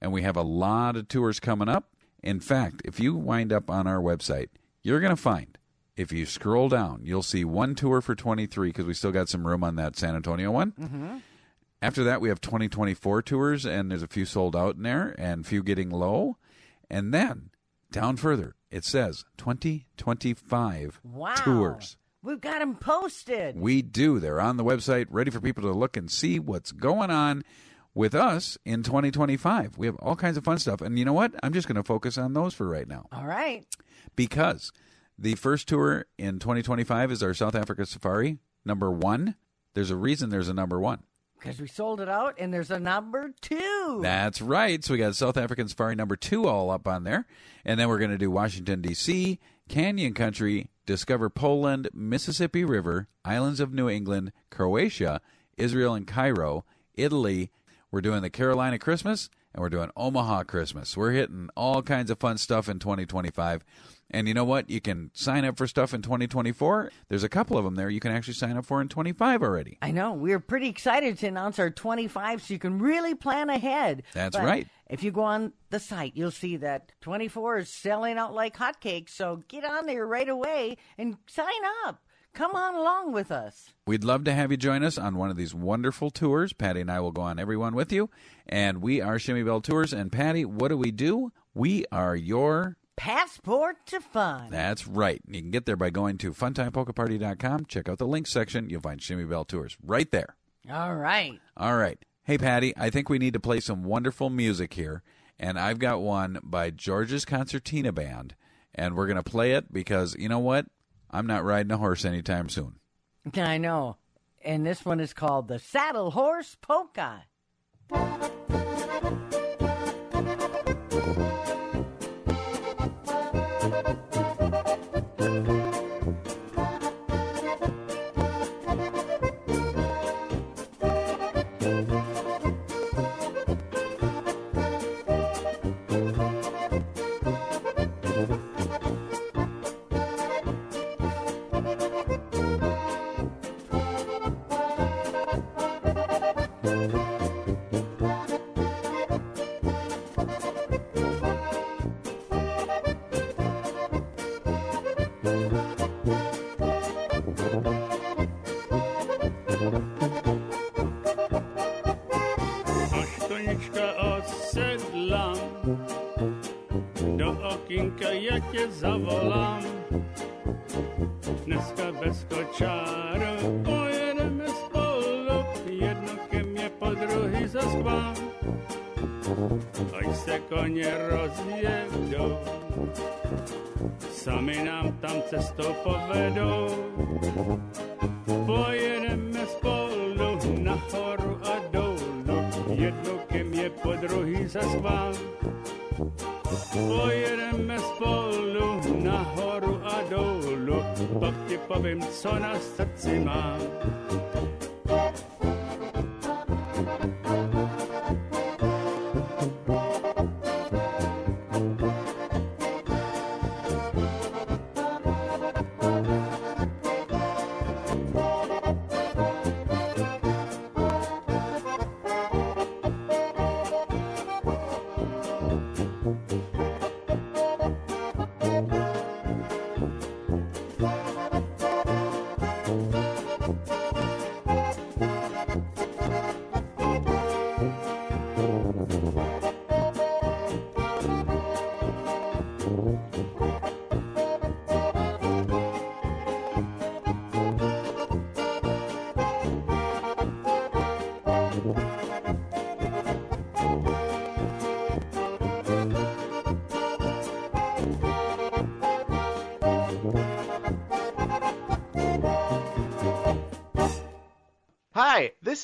and we have a lot of tours coming up. In fact, if you wind up on our website, you're going to find, if you scroll down, you'll see one tour for 23 because we still got some room on that San Antonio one. Mm-hmm. After that, we have 2024 tours, and there's a few sold out in there and a few getting low. And then down further, it says 2025 Wow. tours. We've got them posted. We do. They're on the website, ready for people to look and see what's going on with us in 2025. We have all kinds of fun stuff. And you know what? I'm just going to focus on those for right now All right. because the first tour in 2025 is our South Africa Safari, number one. There's a reason there's a number one. Because we sold it out and there's a number two. That's right. So we got South African Safari number two all up on there. And then we're going to do Washington, D.C., Canyon Country, Discover Poland, Mississippi River, Islands of New England, Croatia, Israel and Cairo, Italy. We're doing the Carolina Christmas and we're doing Omaha Christmas. We're hitting all kinds of fun stuff in 2025. And you know what? You can sign up for stuff in 2024. There's a couple of them there you can actually sign up for in 25 already. I know. We're pretty excited to announce our 25 so you can really plan ahead. That's But right. If you go on the site, you'll see that 24 is selling out like hotcakes. So get on there right away and sign up. Come on along with us. We'd love to have you join us on one of these wonderful tours. Patty and I will go on every one with you. And we are Chmiebell Tours. And Patty, what do we do? We are your passport to fun. That's right. You can get there by going to funtimepolkaparty.com. Check out the links section. You'll find Chmiebell Tours right there. All right. All right. Hey, Patty, I think we need to play some wonderful music here. And I've got one by George's Concertina Band. And we're going to play it because, you know what? I'm not riding a horse anytime soon. I know. And this one is called the Saddle Horse Polka. Thank you. tě zavolám. Dneska bez kočár pojedeme spolu, jedno ke mně po druhý zaspám. Ať se koně rozjedou, sami nám tam cestou povedou. Povím,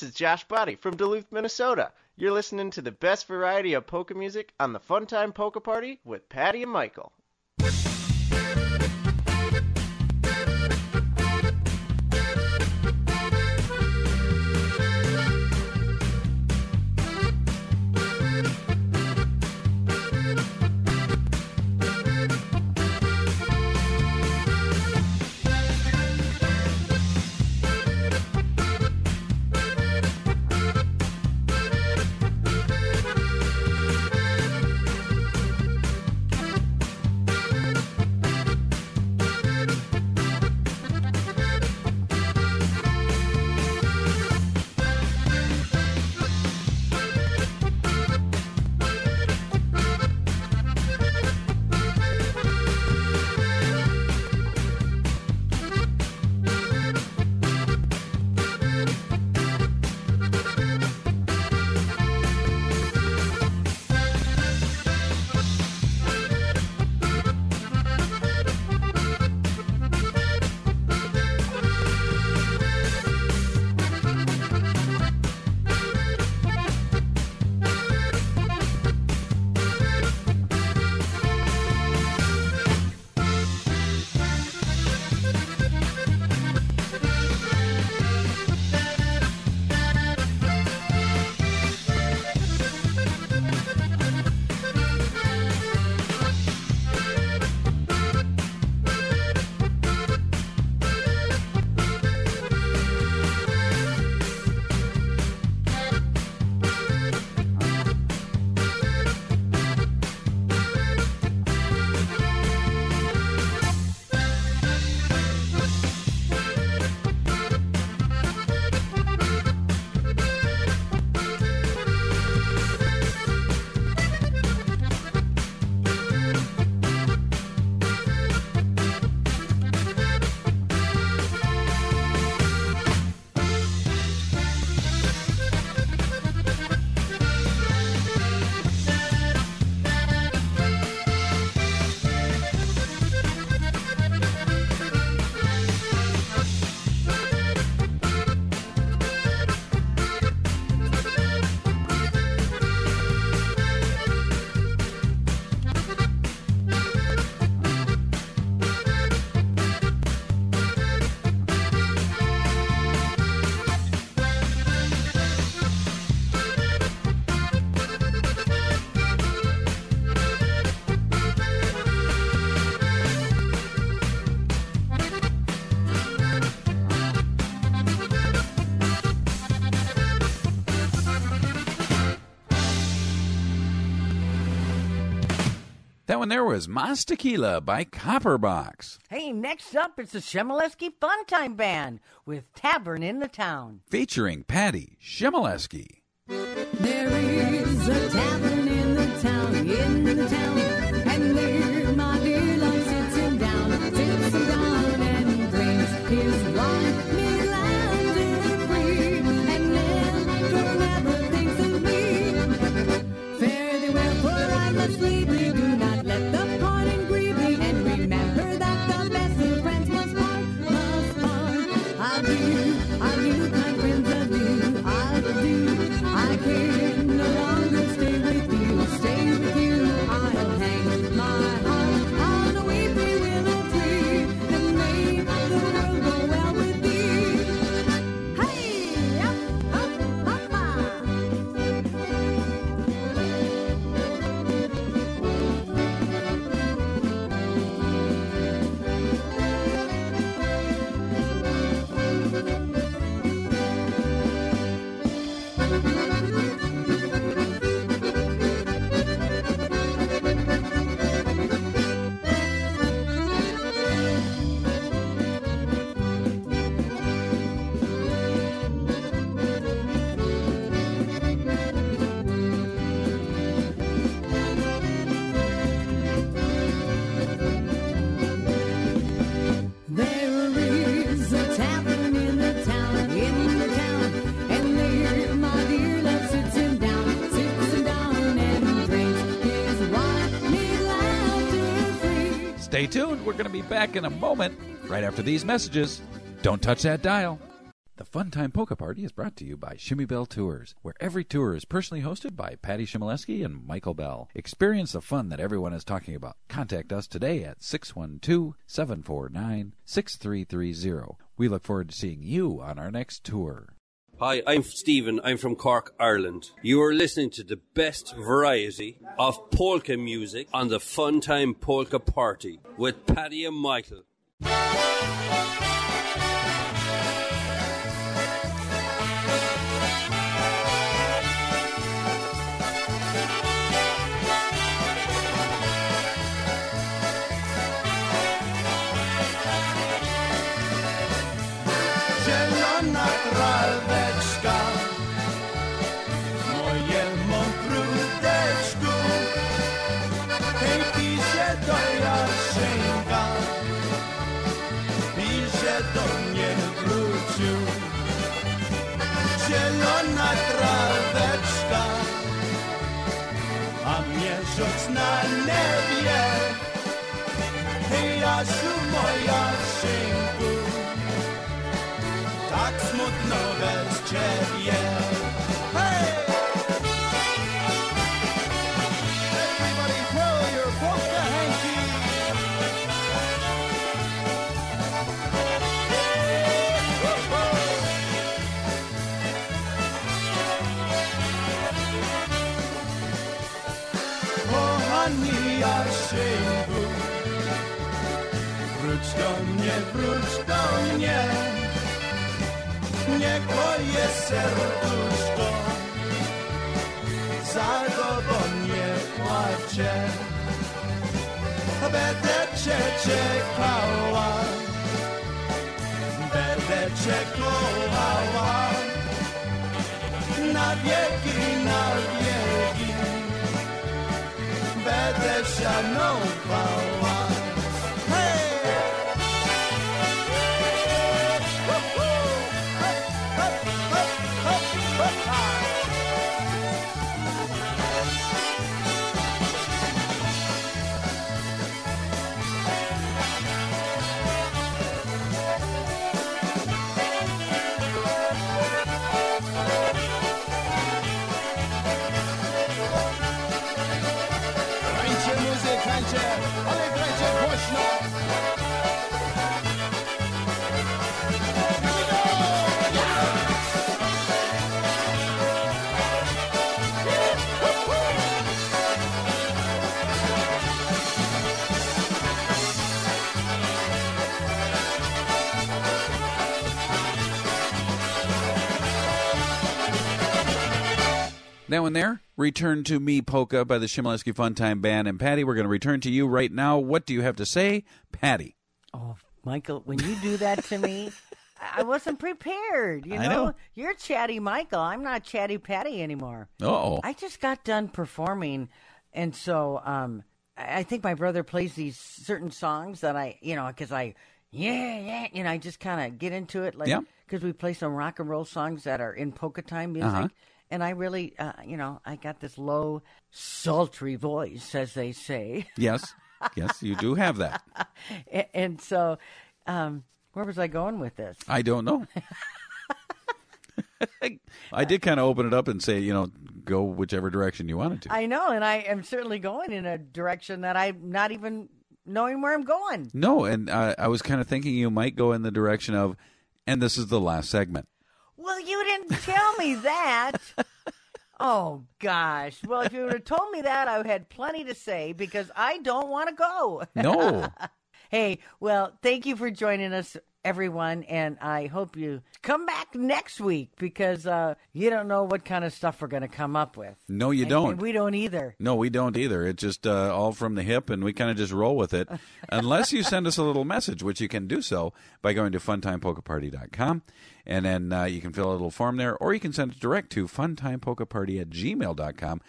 this is Josh Body from Duluth, Minnesota. You're listening to the best variety of polka music on the Funtime Polka Party with Patty and Michael. That one there was Mas Tequila by Copperbox. Hey, next up, it's the Chmielewski Fun Time Band with Tavern in the Town. Featuring Patty Chmielewski. There is a tavern in the town, in the town, Stay tuned. We're going to be back in a moment, right after these messages. Don't touch that dial. The Fun Time Polka Party is brought to you by Chmiebell Tours, where every tour is personally hosted by Patty Chmielewski and Michael Bell. Experience the fun that everyone is talking about. Contact us today at 612 749 6330. We look forward to seeing you on our next tour. Hi, I'm Stephen. I'm from Cork, Ireland. You are listening to the best variety of polka music on the Funtime Polka Party with Paddy and Michael. našu moja šinku, tak smutno veli. Moje serduszko za tobą nie płacze. Będę cię czekała, będę cię kochała. Na wieki, na wieki, będę szanowała. That one there, Return to Me Polka by the Chmielewski Funtime Band. And Patty, we're going to return to you right now. What do you have to say, Patty? Oh, Michael, when you do that to me, I wasn't prepared. You know? Know. you're chatty Michael. I'm not chatty Patty anymore. Uh-oh. I just got done performing, and so um, I think my brother plays these certain songs that I, you know, because I, yeah, yeah, you know, I just kind of get into it, like Yeah. because we play some rock and roll songs that are in polka time music. Uh-huh. And I really, uh, you know, I got this low, sultry voice, as they say. Yes. yes, you do have that. A- and so, um, where was I going with this? I don't know. I did kind of open it up and say, you know, go whichever direction you wanted to. I know, and I am certainly going in a direction that I'm not even knowing where I'm going. No, and uh, I was kind of thinking you might go in the direction of, and this is the last segment. Well, you didn't tell me that. oh gosh. Well, if you would have told me that, I had plenty to say because I don't want to go. No. hey, well, thank you for joining us, everyone, and I hope you come back next week because uh, you don't know what kind of stuff we're going to come up with. No, you And- don't. and we don't either. No, we don't either. It's just uh, all from the hip, and we kind of just roll with it. Unless you send us a little message, which you can do so by going to funtimepolkaparty.com. And then uh, you can fill out a little form there, or you can send it direct to funtimepolkaparty at gmail.com,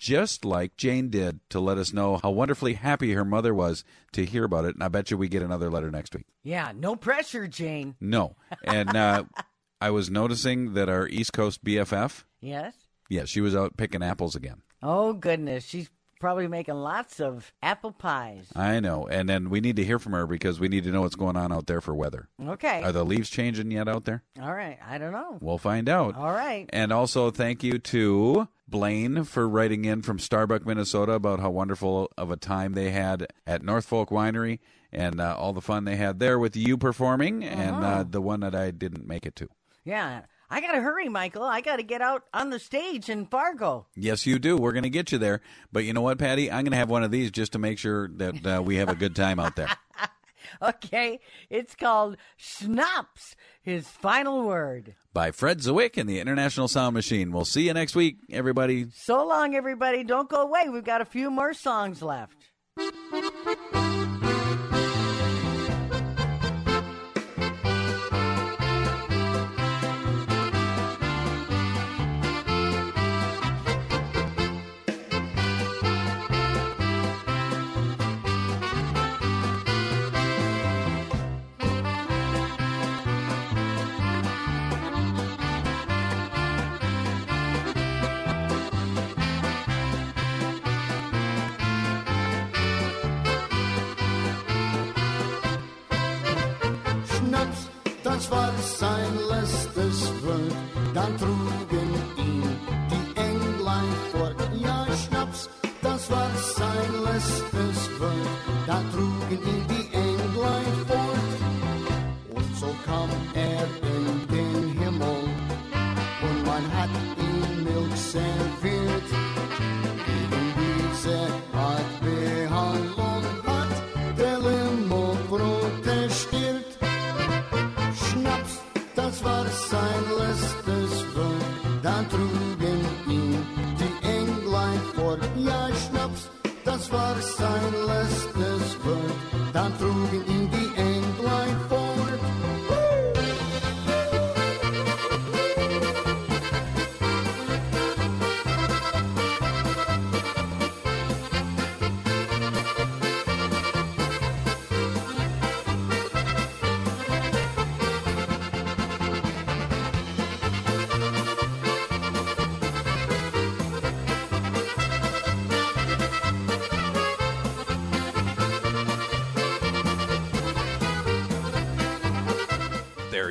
just like Jane did to let us know how wonderfully happy her mother was to hear about it. And I bet you we get another letter next week. Yeah, no pressure, Jane. No. And uh, I was noticing that our East Coast BFF, Yes? yeah, she was out picking apples again. Oh, goodness. She's probably making lots of apple pies. I know. And then we need to hear from her because we need to know what's going on out there for weather. Okay. Are the leaves changing yet out there? All right. I don't know. We'll find out. All right. And also, thank you to Blaine for writing in from Starbuck, Minnesota about how wonderful of a time they had at North Folk Winery and uh, all the fun they had there with you performing and uh, Uh-huh. the one that I didn't make it to. Yeah. I got to hurry, Michael. I got to get out on the stage in Fargo. Yes, you do. We're going to get you there. But you know what, Patty? I'm going to have one of these just to make sure that uh, we have a good time out there. Okay. It's called Schnapps, his final word. By Fred Ziwich and the International Sound Machine. We'll see you next week, everybody. So long, everybody. Don't go away. We've got a few more songs left. Dann